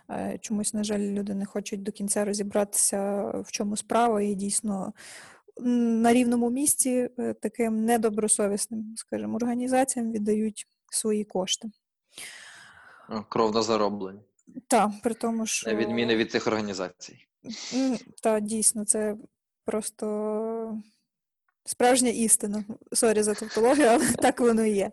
е, чомусь, на жаль, люди не хочуть до кінця розібратися, в чому справа, і дійсно на рівному місці е, таким недобросовісним, скажімо, організаціям віддають свої кошти. Ну, Кровно зароблені. Так, при тому, що На відміну від цих організацій. Так, Та дійсно, це просто справжня істина. Sorry за тавтологію, але так воно і є.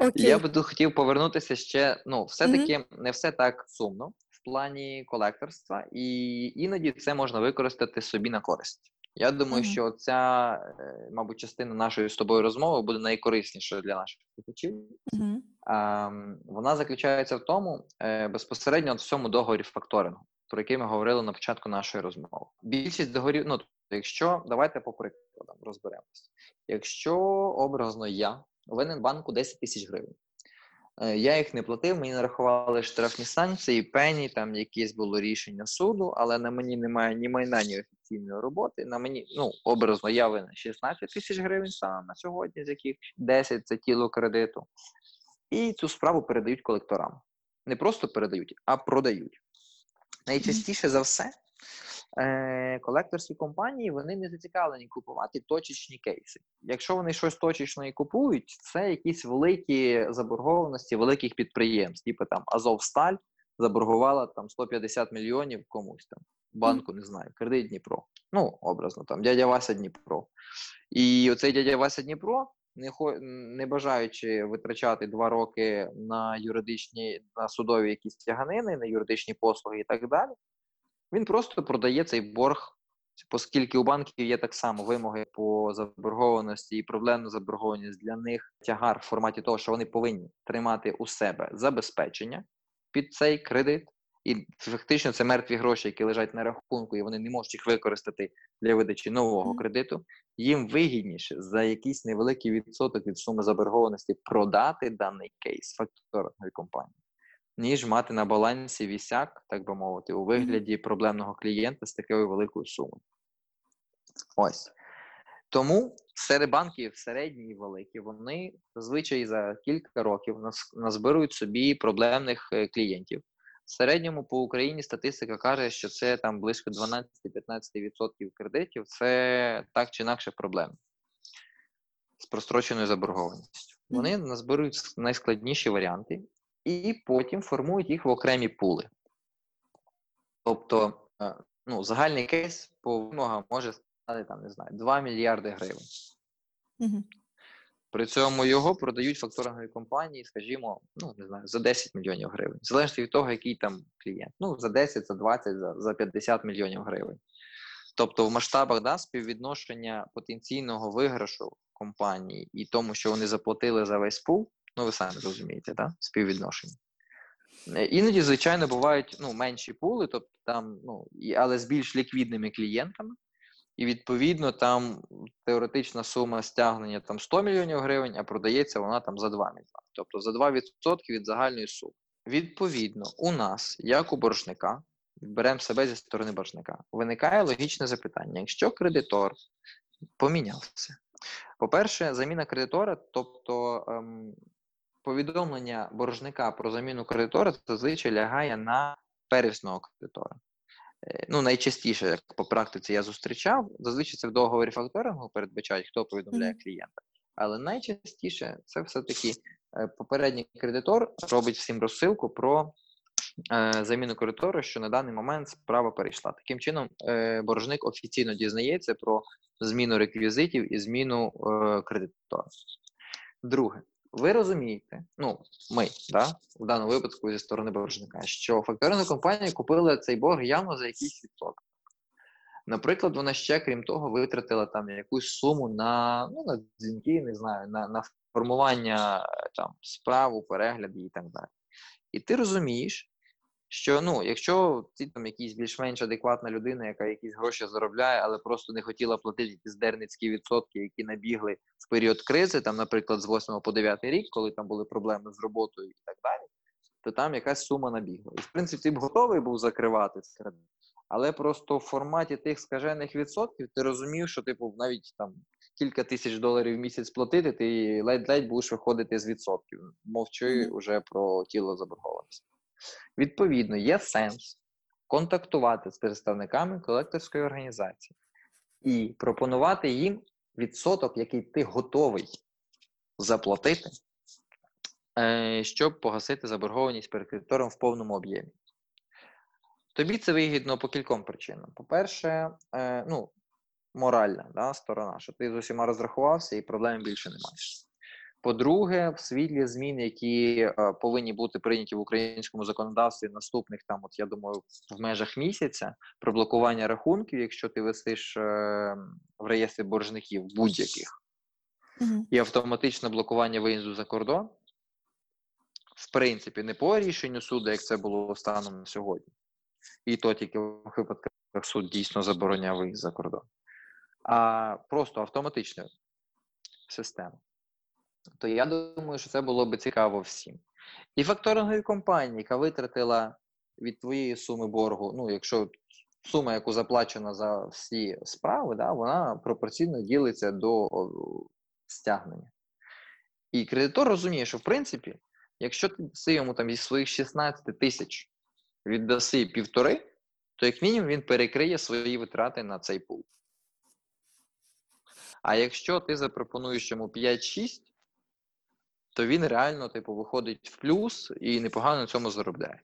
Окей. Я би хотів повернутися ще. Ну, все-таки не все так сумно в плані колекторства, і іноді це можна використати собі на користь. Я думаю, Мгм. що ця, е, мабуть, частина нашої з тобою розмови буде найкориснішою для наших слухачів. Ем, Вона заключається в тому е, безпосередньо в цьому договорі факторингу, про який ми говорили на початку нашої розмови. Більшість договорів, ну якщо давайте по прикладам розберемося. Якщо образно я винен банку 10 тисяч гривень. Е, Я їх не платив, мені нарахували штрафні санкції, пені, там якесь було рішення суду, але на мені немає ні майна, ні офіційної роботи. На мені, ну, образно, я винен 16 тисяч гривень саме на сьогодні, з яких 10 це тіло кредиту. І цю справу передають колекторам. Не просто передають, а продають. Найчастіше за все, е, колекторські компанії вони не зацікавлені купувати точечні кейси. Якщо вони щось точечно і купують, це якісь великі заборгованості великих підприємств, типу там Азовсталь заборгувала там 150 мільйонів комусь там банку, не знаю, кредит Дніпро. Ну, образно, там дядя Вася Дніпро. І оцей дядя Вася Дніпро, не хо не бажаючи витрачати два роки на юридичні, на судові якісь тяганини, на юридичні послуги і так далі, він просто продає цей борг, оскільки у банків є так само вимоги по заборгованості і проблемна заборгованість для них тягар в форматі того, що вони повинні тримати у себе забезпечення під цей кредит. І фактично це мертві гроші, які лежать на рахунку, і вони не можуть їх використати для видачі нового кредиту. Їм вигідніше за якийсь невеликий відсоток від суми заборгованості продати даний кейс факторинговій компанії, ніж мати на балансі вісяк, так би мовити, у вигляді проблемного клієнта з такою великою сумою. Ось. Тому серед банків середні і великі, вони зазвичай за кілька років назбирують собі проблемних е, клієнтів. В середньому по Україні статистика каже, що це там близько 12-15% кредитів. Це так чи інакше проблеми з простроченою заборгованістю. Вони назбирують найскладніші варіанти і потім формують їх в окремі пули. Тобто, е, ну, загальний кейс по вимогам може стати там, не знаю, 2 мільярди гривень. Мгм. При цьому його продають факторингові компанії, скажімо, ну не знаю, за 10 мільйонів гривень. Залежить від того, який там клієнт. Ну, за 10, за 20, за, за 50 мільйонів гривень. Тобто, в масштабах да, співвідношення потенційного виграшу компанії і тому, що вони заплатили за весь пул, ну ви самі розумієте, да? співвідношення. Е, Іноді, звичайно, бувають ну, менші пули, тобто там, ну, але з більш ліквідними клієнтами. І відповідно там теоретична сума стягнення там 100 мільйонів гривень, а продається вона там за 2 мільйони. Тобто за 2% від загальної суми. Відповідно, у нас, як у боржника, беремо себе зі сторони боржника, виникає логічне запитання: якщо кредитор помінявся, по-перше, заміна кредитора, тобто ем, повідомлення боржника про заміну кредитора зазвичай лягає на первісного кредитора. Е, Ну, найчастіше, як по практиці я зустрічав, зазвичай це в договорі факторингу передбачають, хто повідомляє клієнта. Але найчастіше це все-таки е, попередній кредитор робить всім розсилку про е, заміну кредитора, що на даний момент справа перейшла. Таким чином, е, боржник офіційно дізнається про зміну реквізитів і зміну е, кредитора. Друге, ви розумієте, ну ми, да, в даному випадку зі сторони боржника, що факторинна компанія купила цей борг явно за якийсь відсоток. Наприклад, вона ще, крім того, витратила там якусь суму на, ну, на дзвінки, не знаю, на, на формування е, там справу, перегляд і так далі. І ти розумієш, що ну, якщо ти там якийсь більш-менш адекватна людина, яка якісь гроші заробляє, але просто не хотіла платити ті здерницькі відсотки, які набігли в період кризи, там, наприклад, з 8 по 9 рік, коли там були проблеми з роботою і так далі, то там якась сума набігла. І в принципі, ти б готовий був закривати це кредит. Але просто в форматі тих скажених відсотків ти розумів, що типу навіть там кілька тисяч доларів в місяць платити, ти ледь-ледь будеш виходити з відсотків. Мовчи вже про тіло заборгованості. Відповідно, є сенс контактувати з представниками колекторської організації і пропонувати їм відсоток, який ти готовий заплатити, е, щоб погасити заборгованість перед кредитором в повному об'ємі. Тобі це вигідно по кільком причинам. По-перше, е, ну, моральна да, сторона, що ти з усіма розрахувався і проблем більше не маєш. По-друге, в світлі змін, які е, повинні бути прийняті в українському законодавстві наступних там, от я думаю, в межах місяця про блокування рахунків, якщо ти висиш е, в реєстрі боржників будь-яких, Мгм. і автоматичне блокування виїзду за кордон, в принципі, не по рішенню суду, як це було станом на сьогодні, і то тільки в випадках суд дійсно забороняв виїзд за кордон, а просто автоматична система. То я думаю, що це було би цікаво всім. І факторинговій компанії, яка витратила від твоєї суми боргу, ну, якщо сума, яку заплачена за всі справи, да, вона пропорційно ділиться до стягнення. І кредитор розуміє, що в принципі, якщо ти йому там зі своїх 16 тисяч віддаси півтори, то як мінімум він перекриє свої витрати на цей пул. А якщо ти запропонуєш йому 5-6, то він реально, типу, виходить в плюс і непогано на цьому заробляє.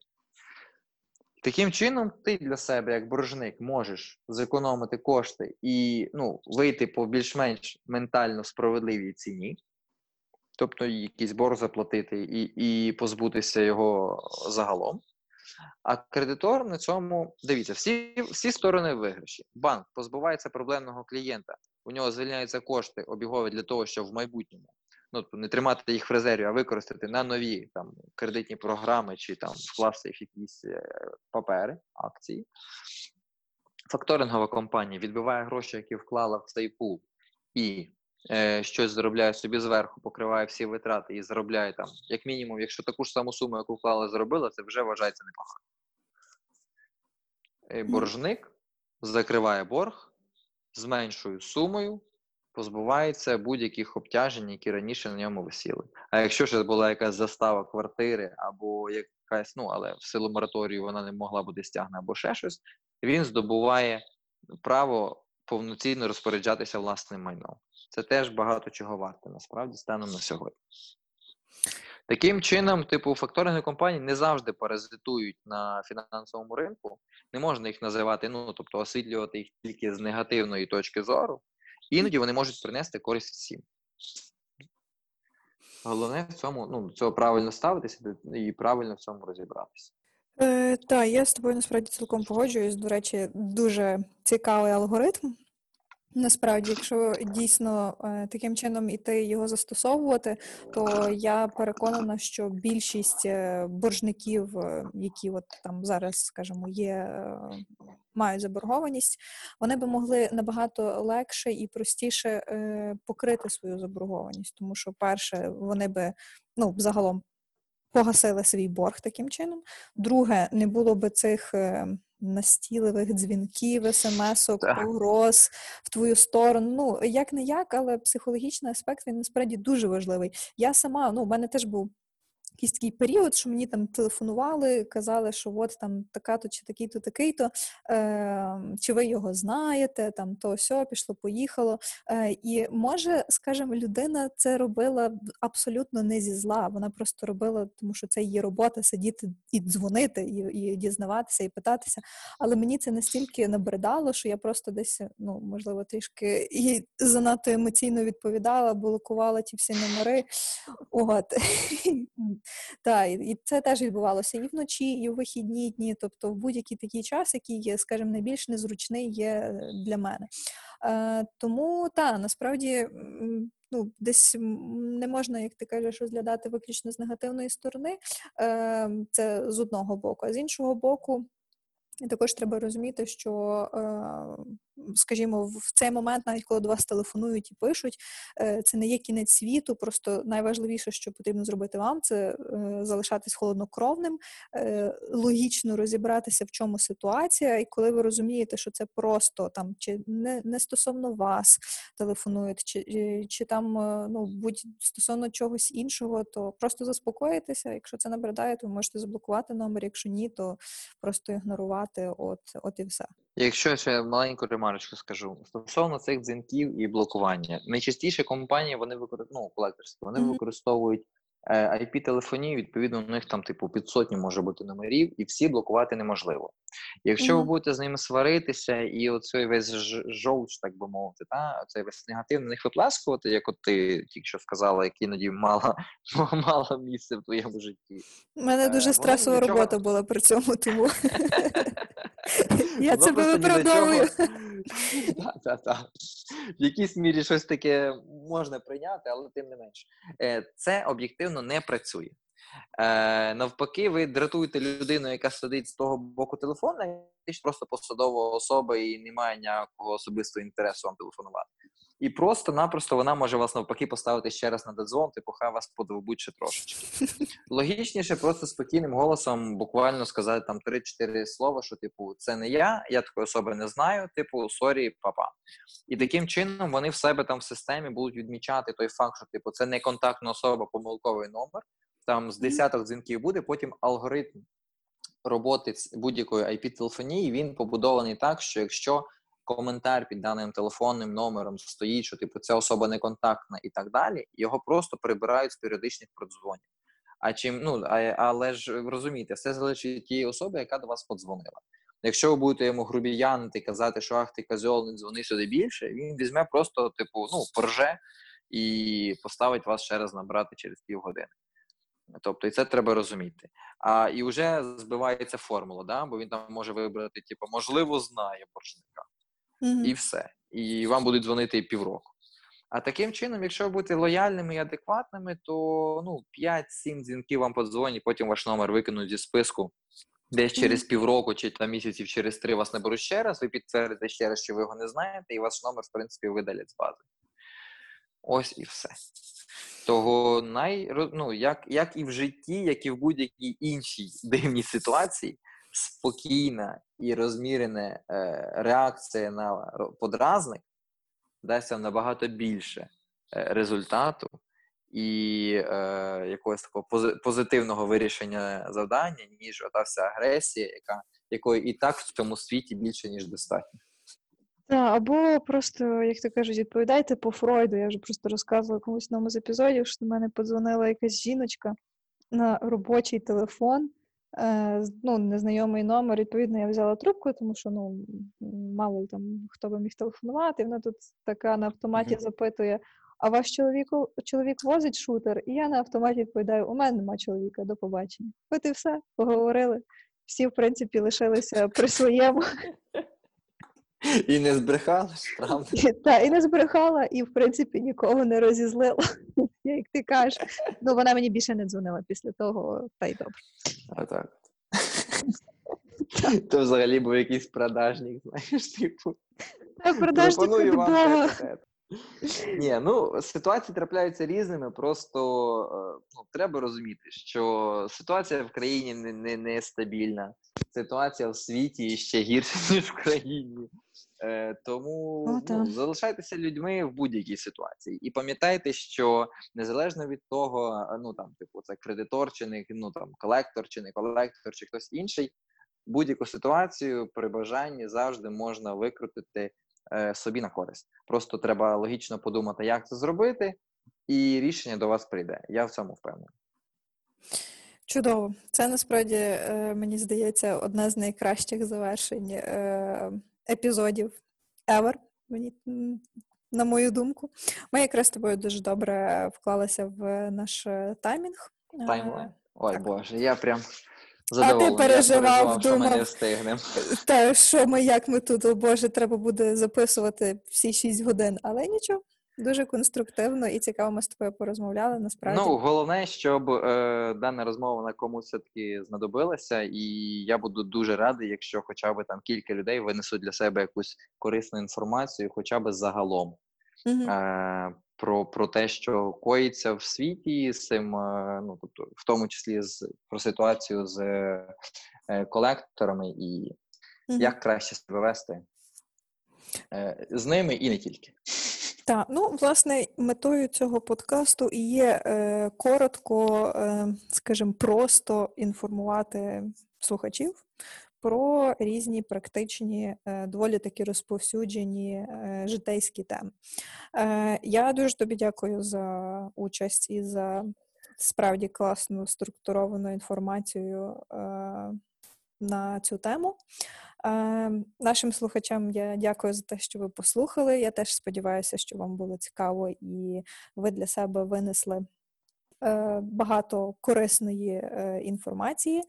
Таким чином, ти для себе, як боржник, можеш зекономити кошти і ну, вийти по більш-менш ментально справедливій ціні, тобто якийсь борг заплатити і, і позбутися його загалом. А кредитор на цьому дивіться, всі, всі сторони виграші. Банк позбувається проблемного клієнта, у нього звільняються кошти обігові для того, щоб в майбутньому ну, тобто не тримати їх в резерві, а використати на нові там кредитні програми чи там вкласти їх якісь е, папери, акції. Факторингова компанія відбиває гроші, які вклала в цей пул, і е, щось заробляє собі зверху, покриває всі витрати і заробляє там, як мінімум, якщо таку ж саму суму, яку вклала, заробила, це вже вважається непогано. Е, боржник закриває борг з меншою сумою, позбувається будь-яких обтяжень, які раніше на ньому висіли. А якщо ще була якась застава квартири або якась, ну але в силу мораторію вона не могла бути стягнена або ще щось, він здобуває право повноцінно розпоряджатися власним майном. Це теж багато чого варте, насправді, станом на сьогодні. Таким чином, типу, факторингові компанії не завжди паразитують на фінансовому ринку. Не можна їх називати, ну тобто освітлювати їх тільки з негативної точки зору. Іноді вони можуть принести користь всім. Головне в цьому, ну, цього правильно ставитися і правильно в цьому розібратися. Е, так, я з тобою насправді цілком погоджуюсь. До речі, дуже цікавий алгоритм. Насправді, якщо дійсно е, таким чином іти його застосовувати, то я переконана, що більшість е, боржників, е, які от там зараз, скажімо, є, мають заборгованість, вони би могли набагато легше і простіше покрити свою заборгованість, тому що, перше, вони би ну, загалом погасили свій борг таким чином. Друге, не було би цих настіливих настійливих дзвінків, смс-ок, погроз в твою сторону. Ну, як не як, але психологічний аспект він насправді дуже важливий. Я сама, ну, в мене теж був. Якийсь такий період, що мені там телефонували, казали, що от там така-то чи такий-то, такий-то, е, чи ви його знаєте, там то сьо, пішло, поїхало. Е, і може, скажімо, людина це робила абсолютно не зі зла. Вона просто робила, тому що це її робота сидіти і дзвонити, і, і дізнаватися, і питатися. Але мені це настільки набридало, що я просто десь, ну можливо, трішки і занадто емоційно відповідала, блокувала ті всі номери. От. Так, і це теж відбувалося і вночі, і у вихідні дні, тобто в будь-який такий час, який є, скажімо, найбільш незручний є е, для мене. Е, тому так, насправді ну, десь не можна, як ти кажеш, розглядати виключно з негативної сторони. Е, це з одного боку, а з іншого боку. Також треба розуміти, що, скажімо, в цей момент, навіть коли до вас телефонують і пишуть, е, це не є кінець світу. Просто найважливіше, що потрібно зробити вам, це е, залишатись холоднокровним, е, логічно розібратися, в чому ситуація, і коли ви розумієте, що це просто там чи не, не стосовно вас телефонують, чи, чи, там ну будь стосовно чогось іншого, то просто заспокоїтеся. Якщо це набридає, то ви можете заблокувати номер. Якщо ні, то просто ігнорувати. От, от і все. Якщо ще маленьку ремарочку скажу стосовно цих дзвінків і блокування, найчастіше компанії вони використовують, ну, колекторські, вони Мгм. використовують IP-телефонії, відповідно, у них там, типу, під сотню може бути номерів, і всі блокувати неможливо. Якщо ви будете з ними сваритися, і оцей весь жовч, так би мовити, та, оцей весь негатив на них виплескувати, як от ти тільки що сказала, як іноді мала, мала місце в твоєму житті. У мене Е, дуже стресова нічого- робота була при цьому, тому я це виправдовую. чого. В якійсь мірі щось таке можна прийняти, але тим не менш. Е, Це об'єктивно не працює. Е, Навпаки, ви дратуєте людину, яка сидить з того боку телефона, і просто посадова особа і немає ніякого особистого інтересу вам телефонувати. І просто-напросто вона може вас навпаки поставити ще раз на додзвон, типу, хай вас подовбуть ще трошечки. Логічніше просто спокійним голосом буквально сказати там 3-4 слова, що типу, це не я, я такої особи не знаю, типу, sorry, папа. І таким чином вони в себе там в системі будуть відмічати той факт, що типу це не контактна особа, помилковий номер. Там з десяток дзвінків буде, потім алгоритм роботи ц- будь-якої IP-телефонії він побудований так, що якщо коментар під даним телефонним номером стоїть, що типу ця особа не контактна і так далі, його просто прибирають з періодичних продзвонів. А чим ну а, але ж розумієте, все залежить тієї особи, яка до вас подзвонила. Якщо ви будете йому грубіянити, казати, що ах ти козьол, не дзвони сюди більше, він візьме просто, типу, ну, порже і поставить вас ще раз набрати через півгодини. Тобто, і це треба розуміти. А і вже збивається формула, да? бо він там може вибрати, типу, можливо, знає боржника І все. І вам будуть дзвонити півроку. А таким чином, якщо ви будете лояльними і адекватними, то ну, 5-7 дзвінків вам подзвонять, потім ваш номер викинуть зі списку. Десь через півроку чи там місяців через три вас наберуть ще раз, ви підтвердите ще раз, що ви його не знаєте, і ваш номер, в принципі, видалять з бази. Ось і все. Того най, ну, як, як і в житті, як і в будь-якій іншій дивній ситуації, спокійна і розмірена е, реакція на подразник дасть вам набагато більше е, результату і е, якогось такого пози- позитивного вирішення завдання, ніж ота вся агресія, яка якої і так в цьому світі більше ніж достатньо. Так, або просто, як то кажуть, відповідайте по Фройду. Я вже просто розказувала комусь в одному з епізодів, що до мене подзвонила якась жіночка на робочий телефон, ну, незнайомий номер. Відповідно, я взяла трубку, тому що ну, мало там хто би міг телефонувати. І вона тут така на автоматі Мгм. запитує: а ваш чоловік, чоловік возить шутер? І я на автоматі відповідаю: у мене нема чоловіка, до побачення. От і все, поговорили. Всі, в принципі, лишилися при своєму. І не збрехали ж, правда? Та, і не збрехала, і в принципі нікого не розізлила, як ти кажеш. Ну, вона мені більше не дзвонила після того, та й добре. Отак. То взагалі був якийсь продажник, знаєш, типу. Та продажник вам. Ні, ну ситуації трапляються різними. Просто е, ну, треба розуміти, що ситуація в країні не, не, не стабільна. Ситуація в світі ще гірша, ніж в країні. Е, тому О, ну, залишайтеся людьми в будь-якій ситуації. І пам'ятайте, що незалежно від того, е, ну там, типу, це кредитор чи не ну там колектор, чи не колектор, чи хтось інший, будь-яку ситуацію при бажанні завжди можна викрутити е, собі на користь. Просто треба логічно подумати, як це зробити, і рішення до вас прийде. Я в цьому впевнений. Чудово. Це насправді, е, мені здається, одне з найкращих завершень е, епізодів ever, мені, на мою думку. Ми якраз з тобою дуже добре вклалися в наш таймінг. Таймлайн. Ой так. Боже, я прям задоволений. Я переживав, що ми не думав. Та що ми, як ми тут, о Боже, треба буде записувати всі 6 годин, але нічого, дуже конструктивно і цікаво ми з тобою порозмовляли, насправді. Ну, головне, щоб е, дана розмова на комусь все-таки знадобилася, і я буду дуже радий, якщо хоча б там кілька людей винесуть для себе якусь корисну інформацію, хоча б загалом. Мгм. е, про, про те, що коїться в світі, з цим, е, ну тобто, в тому числі з про ситуацію з е, колекторами і Мгм. як краще себе вести е, з ними і не тільки. Так, ну, власне, метою цього подкасту і є е, коротко, е, скажімо, просто інформувати слухачів про різні практичні, е, доволі такі розповсюджені е, житейські теми. Е, я дуже тобі дякую за участь і за справді класну структуровану інформацію е, на цю тему. Нашим слухачам я дякую за те, що ви послухали. Я теж сподіваюся, що вам було цікаво і ви для себе винесли е, багато корисної е, інформації.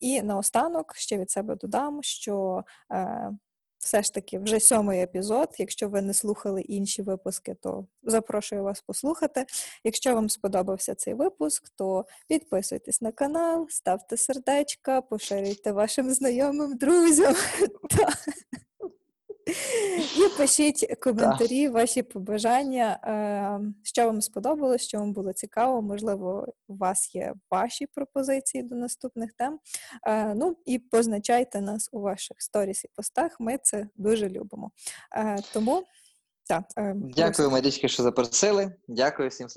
І наостанок ще від себе додам, що е, все ж таки вже сьомий епізод. Якщо ви не слухали інші випуски, то запрошую вас послухати. Якщо вам сподобався цей випуск, то підписуйтесь на канал, ставте сердечка, поширюйте вашим знайомим друзям. І пишіть коментарі, ваші побажання, е, що вам сподобалось, що вам було цікаво. Можливо, у вас є ваші пропозиції до наступних тем. Е, Ну і позначайте нас у ваших сторіс і постах. Ми це дуже любимо. Е, Тому так, е, Дякую, Марічки, що запросили. Дякую всім